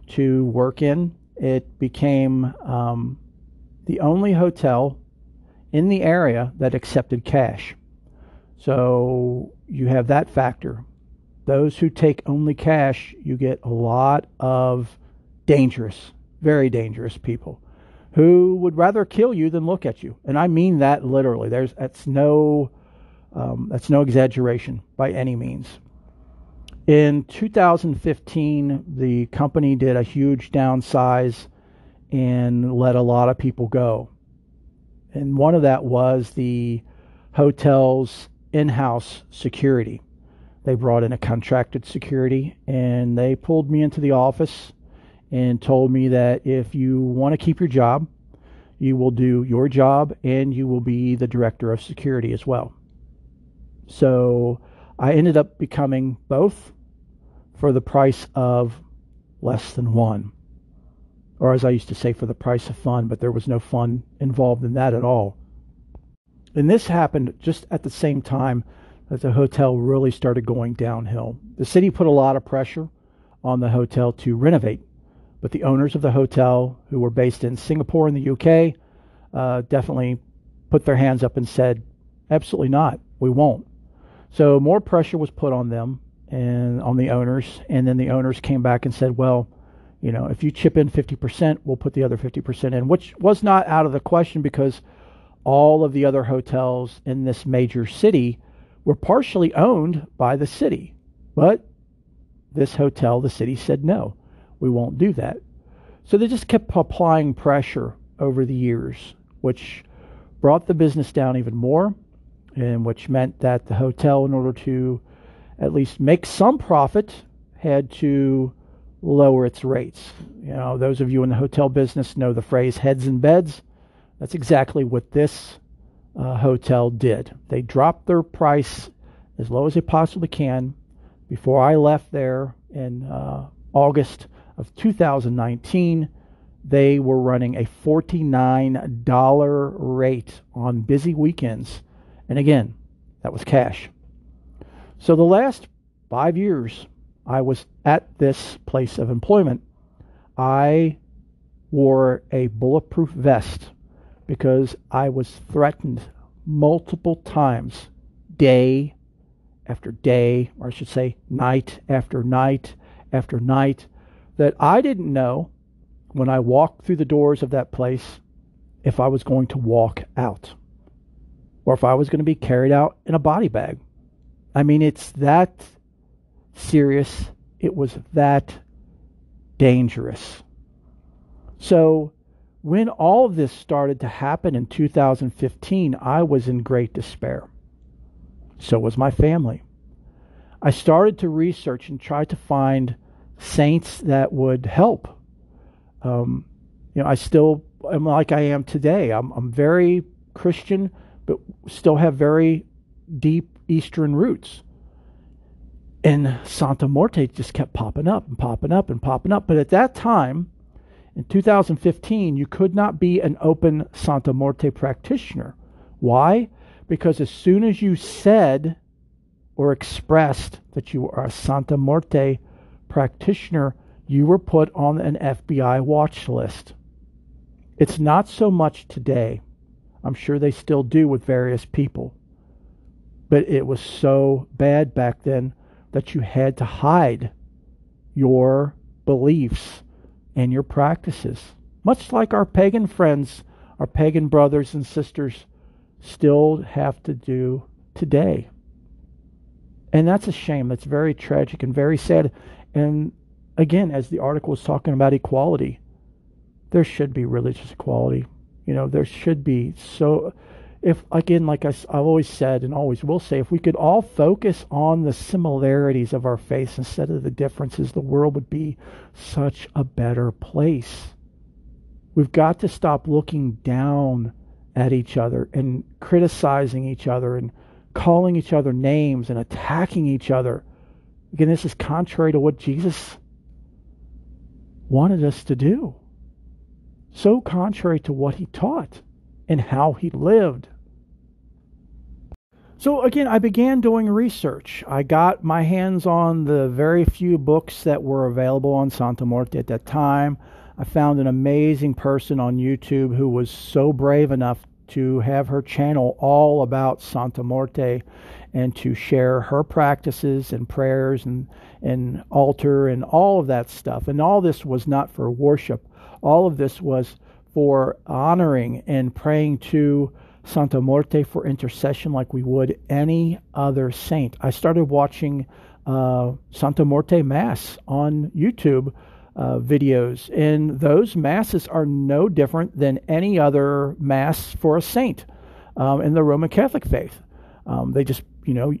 to work in. It became um, the only hotel in the area that accepted cash. So you have that factor. Those who take only cash, you get a lot of dangerous, very dangerous people who would rather kill you than look at you. And I mean that literally. There's that's no um, that's no exaggeration by any means. In 2015, the company did a huge downsize and let a lot of people go. And one of that was the hotel's in house security. They brought in a contracted security and they pulled me into the office and told me that if you want to keep your job, you will do your job and you will be the director of security as well. So I ended up becoming both for the price of less than one. Or as I used to say, for the price of fun, but there was no fun involved in that at all. And this happened just at the same time that the hotel really started going downhill. The city put a lot of pressure on the hotel to renovate, but the owners of the hotel, who were based in Singapore in the UK, uh, definitely put their hands up and said, absolutely not, we won't. So more pressure was put on them and on the owners, and then the owners came back and said, "Well, you know, if you chip in 50%, we'll put the other 50% in," which was not out of the question because all of the other hotels in this major city were partially owned by the city. But this hotel, the city said, no, we won't do that. So they just kept applying pressure over the years, which brought the business down even more, and which meant that the hotel, in order to at least make some profit, had to lower its rates. You know, those of you in the hotel business know the phrase heads and beds. That's exactly what this uh, hotel did. They dropped their price as low as they possibly can. Before I left there in uh, August of 2019, they were running a $49 rate on busy weekends. And again, that was cash. So the last five years I was at this place of employment, I wore a bulletproof vest because I was threatened multiple times, day after day, or I should say, night after night after night, that I didn't know when I walked through the doors of that place if I was going to walk out or if I was going to be carried out in a body bag. I mean, it's that serious. It was that dangerous. So, when all of this started to happen in 2015, I was in great despair. So was my family. I started to research and try to find saints that would help um, you know, I still am like I am today. I'm, I'm very Christian, but still have very deep Eastern roots. And Santa Morte just kept popping up and popping up and popping up. But at that time, in 2015, you could not be an open Santa Morte practitioner. Why? Because as soon as you said or expressed that you are a Santa Morte practitioner, you were put on an FBI watch list. It's not so much today. I'm sure they still do with various people. But it was so bad back then that you had to hide your beliefs and your practices. Much like our pagan friends, our pagan brothers and sisters still have to do today. And that's a shame. That's very tragic and very sad. And again, as the article was talking about equality, there should be religious equality. You know, there should be. So, if again, like I, I've always said and always will say, if we could all focus on the similarities of our faith instead of the differences, the world would be such a better place. We've got to stop looking down at each other and criticizing each other and calling each other names and attacking each other. Again, this is contrary to what Jesus wanted us to do. So contrary to what he taught and how he lived. So again, I began doing research. I got my hands on the very few books that were available on Santa Morte at that time. I found an amazing person on YouTube who was so brave enough to have her channel all about Santa Morte and to share her practices and prayers and, and altar and all of that stuff. And all this was not for worship, all of this was for honoring and praying to Santa Morte for intercession like we would any other saint. I started watching uh, Santa Morte Mass on YouTube. Uh, videos, and those masses are no different than any other mass for a saint um, in the Roman Catholic faith. Um, they just you know,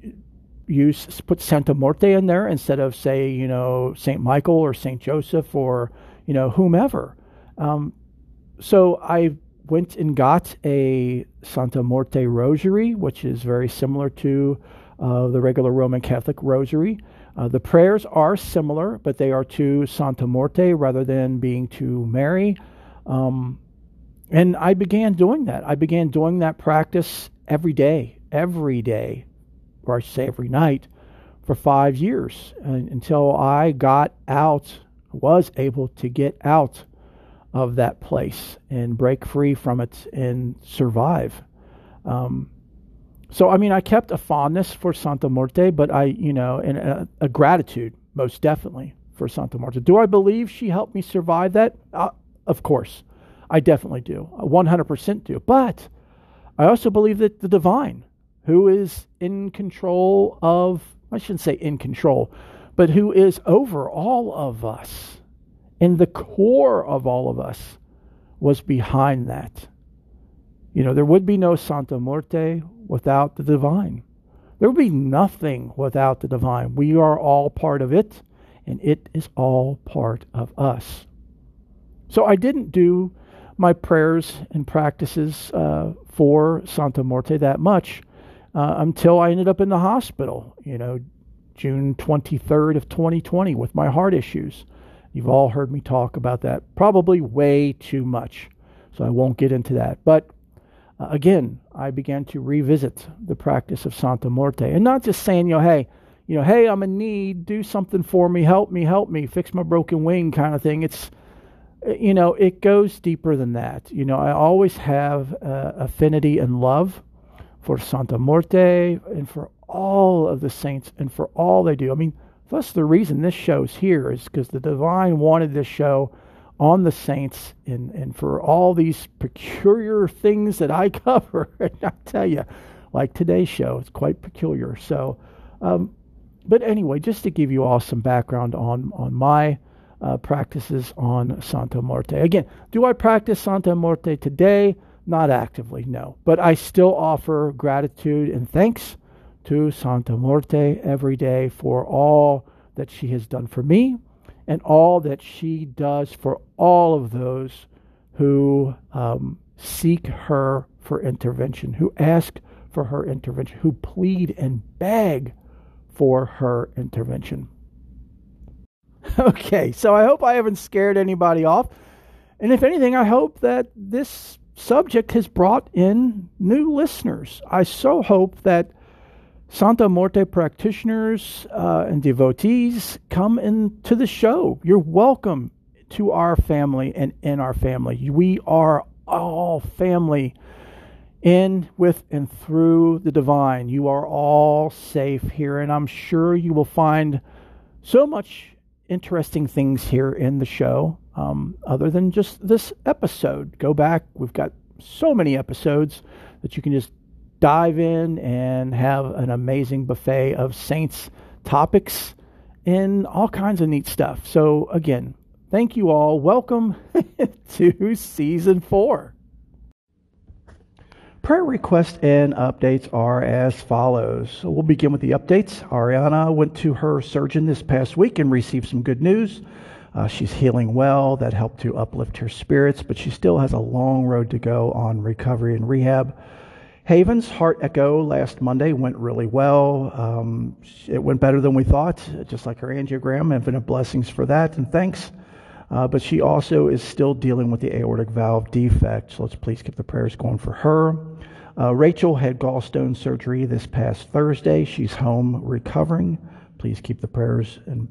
use put Santa Morte in there instead of say, you know, Saint Michael or Saint Joseph or you know whomever. Um, so I went and got a Santa Morte rosary, which is very similar to uh, the regular Roman Catholic rosary. Uh, the prayers are similar, but they are to Santa Morte rather than being to Mary. Um, and I began doing that. I began doing that practice every day, every day or I should say every night, for five years uh, until I got out, was able to get out of that place and break free from it and survive. Um, so, I mean, I kept a fondness for Santa Morte, but I, you know, and a, a gratitude most definitely for Santa Morte. Do I believe she helped me survive that? Uh, of course. I definitely do. 100% do. But I also believe that the divine who is in control of, I shouldn't say in control, but who is over all of us. And the core of all of us was behind that. You know, there would be no Santa Muerte without the divine. There would be nothing without the divine. We are all part of it, and it is all part of us. So I didn't do my prayers and practices uh, for Santa Muerte that much uh, until I ended up in the hospital, you know, June 23rd of 2020 with my heart issues. You've all heard me talk about that probably way too much, so I won't get into that. But uh, again, I began to revisit the practice of Santa Muerte and not just saying, you know, hey, you know, hey, I'm in need, do something for me, help me, help me, fix my broken wing kind of thing. It's uh, you know, it goes deeper than that. You know, I always have uh, affinity and love for Santa Muerte and for all of the saints and for all they do. I mean, that's the reason this show's here is because the divine wanted this show on the saints and, and for all these peculiar things that I *laughs* cover. and I tell you, like today's show, it's quite peculiar. So, um, but anyway, just to give you all some background on on my uh, practices on Santa Muerte. Again, do I practice Santa Muerte today? Not actively, no. But I still offer gratitude and thanks to Santa Muerte every day for all that she has done for me and all that she does for all of those who um, seek her for intervention, who ask for her intervention, who plead and beg for her intervention. *laughs* Okay, so I hope I haven't scared anybody off. And if anything, I hope that this subject has brought in new listeners. I so hope that Santa Muerte practitioners uh, and devotees come into the show. You're welcome to our family and in our family. We are all family in, with, and through the divine. You are all safe here, and I'm sure you will find so much interesting things here in the show um, other than just this episode. Go back. We've got so many episodes that you can just dive in and have an amazing buffet of Saints topics and all kinds of neat stuff. So, again, thank you all. Welcome *laughs* to season four. Prayer requests and updates are as follows. So we'll begin with the updates. Ariana went to her surgeon this past week and received some good news. Uh, she's healing well. That helped to uplift her spirits, but she still has a long road to go on recovery and rehab. Haven's heart echo last Monday went really well. Um, it went better than we thought, just like her angiogram. Infinite blessings for that, and thanks. Uh, but she also is still dealing with the aortic valve defect. So let's please keep the prayers going for her. Uh, Rachel had gallstone surgery this past Thursday. She's home recovering. Please keep the prayers and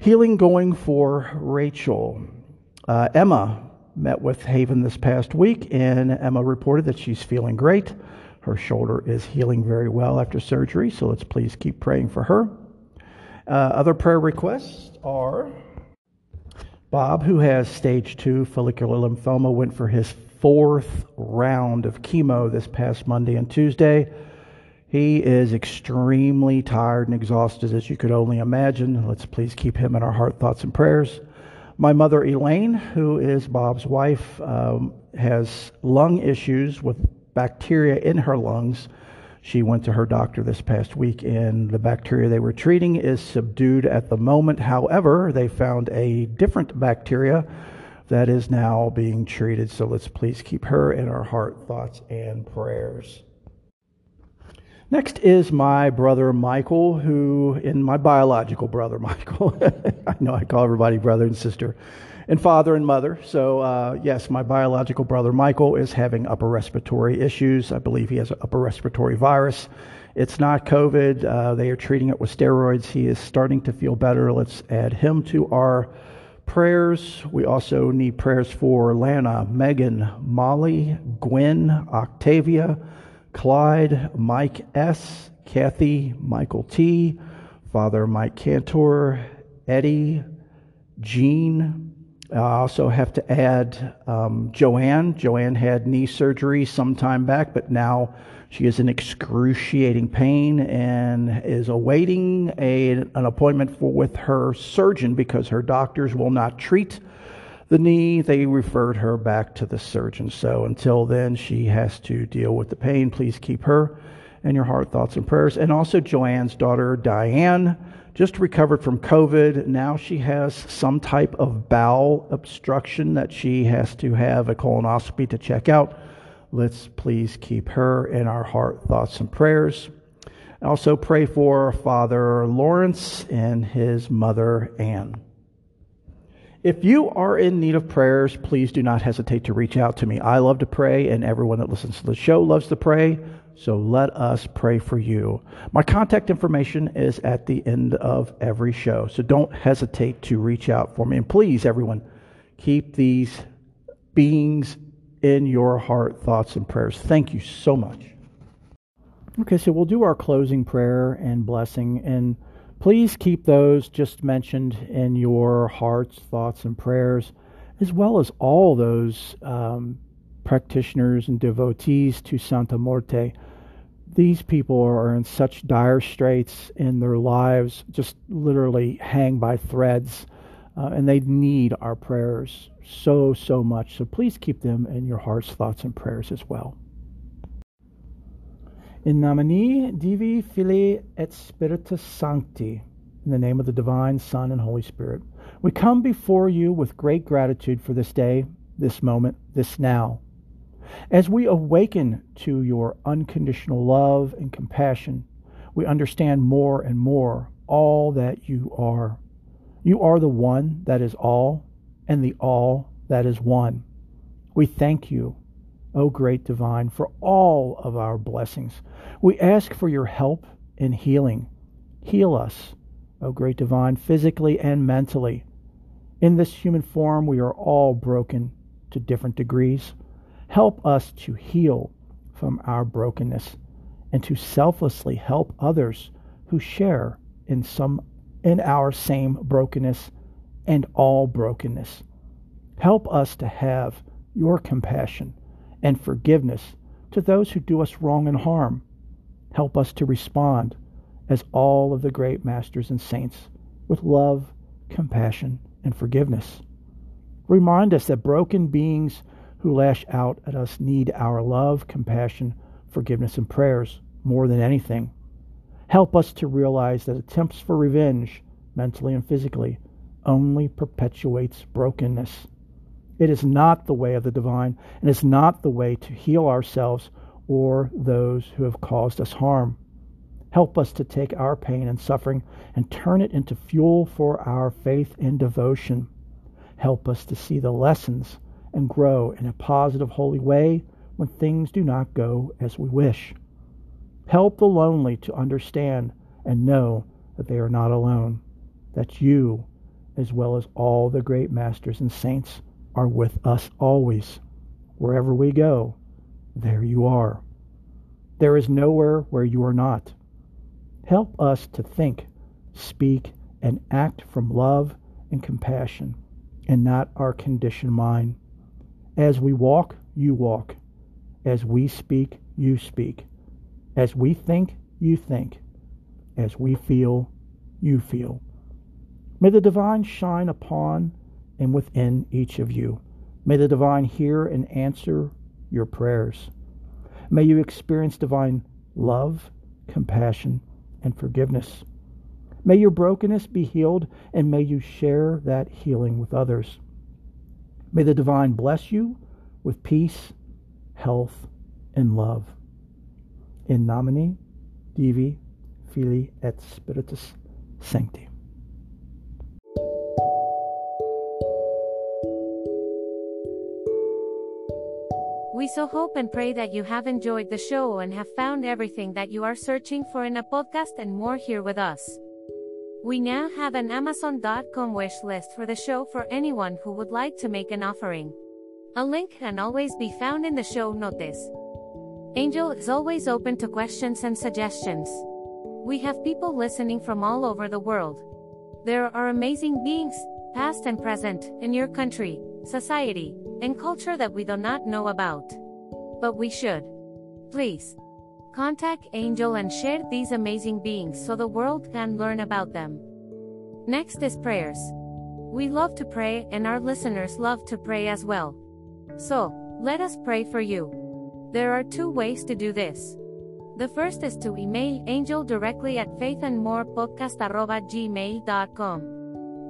healing going for Rachel. Uh, Emma met with Haven this past week, and Emma reported that she's feeling great. Her shoulder is healing very well after surgery, so let's please keep praying for her. Uh, other prayer requests are Bob, who has stage two follicular lymphoma, went for his fourth round of chemo this past Monday and Tuesday. He is extremely tired and exhausted, as you could only imagine. Let's please keep him in our heart, thoughts, and prayers. My mother, Elaine, who is Bob's wife, um, has lung issues with bacteria in her lungs she went to her doctor this past week, and the bacteria they were treating is subdued at the moment. However, they found a different bacteria that is now being treated. So let's please keep her in our heart, thoughts, and prayers. Next is my brother Michael, who, in my biological brother *laughs* Michael, I know I call everybody brother and sister and father and mother. So, uh, yes, my biological brother Michael is having upper respiratory issues. I believe he has an upper respiratory virus. It's not COVID. Uh, they are treating it with steroids. He is starting to feel better. Let's add him to our prayers. We also need prayers for Lana, Megan, Molly, Gwen, Octavia, Clyde, Mike S., Kathy, Michael T., Father Mike Cantor, Eddie, Jean, I also have to add um, Joanne. Joanne had knee surgery some time back, but now she is in excruciating pain and is awaiting a, an appointment for, with her surgeon because her doctors will not treat the knee. They referred her back to the surgeon. So until then, she has to deal with the pain. Please keep her in your heart, thoughts, and prayers. And also Joanne's daughter, Diane just recovered from COVID. Now she has some type of bowel obstruction that she has to have a colonoscopy to check out. Let's please keep her in our heart, thoughts, and prayers. Also, pray for Father Lawrence and his mother, Anne. If you are in need of prayers, please do not hesitate to reach out to me. I love to pray, and everyone that listens to the show loves to pray. So let us pray for you. My contact information is at the end of every show. So don't hesitate to reach out for me. And please, everyone, keep these beings in your heart, thoughts, and prayers. Thank you so much. Okay, so we'll do our closing prayer and blessing. And please keep those just mentioned in your hearts, thoughts, and prayers, as well as all those um, practitioners and devotees to Santa Morte. These people are in such dire straits in their lives, just literally hang by threads, uh, and they need our prayers so, so much. So please keep them in your hearts, thoughts, and prayers as well. In nomine Divi Filii et Spiritus Sancti, in the name of the divine Son and Holy Spirit, we come before you with great gratitude for this day, this moment, this now. As we awaken to your unconditional love and compassion, we understand more and more all that you are. You are the one that is all, and the all that is one. We thank you, O great divine, for all of our blessings. We ask for your help in healing. Heal us, O great divine, physically and mentally. In this human form, we are all broken to different degrees. Help us to heal from our brokenness and to selflessly help others who share in some in our same brokenness and all brokenness. Help us to have your compassion and forgiveness to those who do us wrong and harm. Help us to respond as all of the great masters and saints with love, compassion, and forgiveness. Remind us that broken beings who lash out at us need our love, compassion, forgiveness, and prayers more than anything. Help us to realize that attempts for revenge, mentally and physically, only perpetuates brokenness. It is not the way of the divine, and is not the way to heal ourselves or those who have caused us harm. Help us to take our pain and suffering and turn it into fuel for our faith and devotion. Help us to see the lessons and grow in a positive, holy way when things do not go as we wish. Help the lonely to understand and know that they are not alone, that you, as well as all the great masters and saints, are with us always. Wherever we go, there you are. There is nowhere where you are not. Help us to think, speak, and act from love and compassion, and not our conditioned mind. As we walk, you walk. As we speak, you speak. As we think, you think. As we feel, you feel. May the divine shine upon and within each of you. May the divine hear and answer your prayers. May you experience divine love, compassion, and forgiveness. May your brokenness be healed, and may you share that healing with others. May the divine bless you with peace, health, and love. In nomine Divi Filii et Spiritus Sancti. We so hope and pray that you have enjoyed the show and have found everything that you are searching for in a podcast and more here with us. We now have an Amazon.com wish list for the show for anyone who would like to make an offering. A link can always be found in the show notes. Angel is always open to questions and suggestions. We have people listening from all over the world. There are amazing beings, past and present, in your country, society, and culture that we do not know about. But we should. Please. Contact Angel and share these amazing beings so the world can learn about them. Next is prayers. We love to pray and our listeners love to pray as well. So, let us pray for you. There are two ways to do this. The first is to email Angel directly at faithandmorepodcast.gmail.com.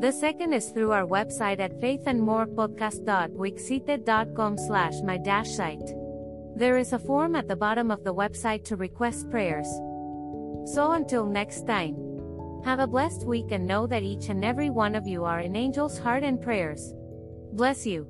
The second is through our website at faithandmorepodcast.wixsite.com slash my dash site. There is a form at the bottom of the website to request prayers. So until next time, have a blessed week and know that each and every one of you are in Angel's heart and prayers. Bless you.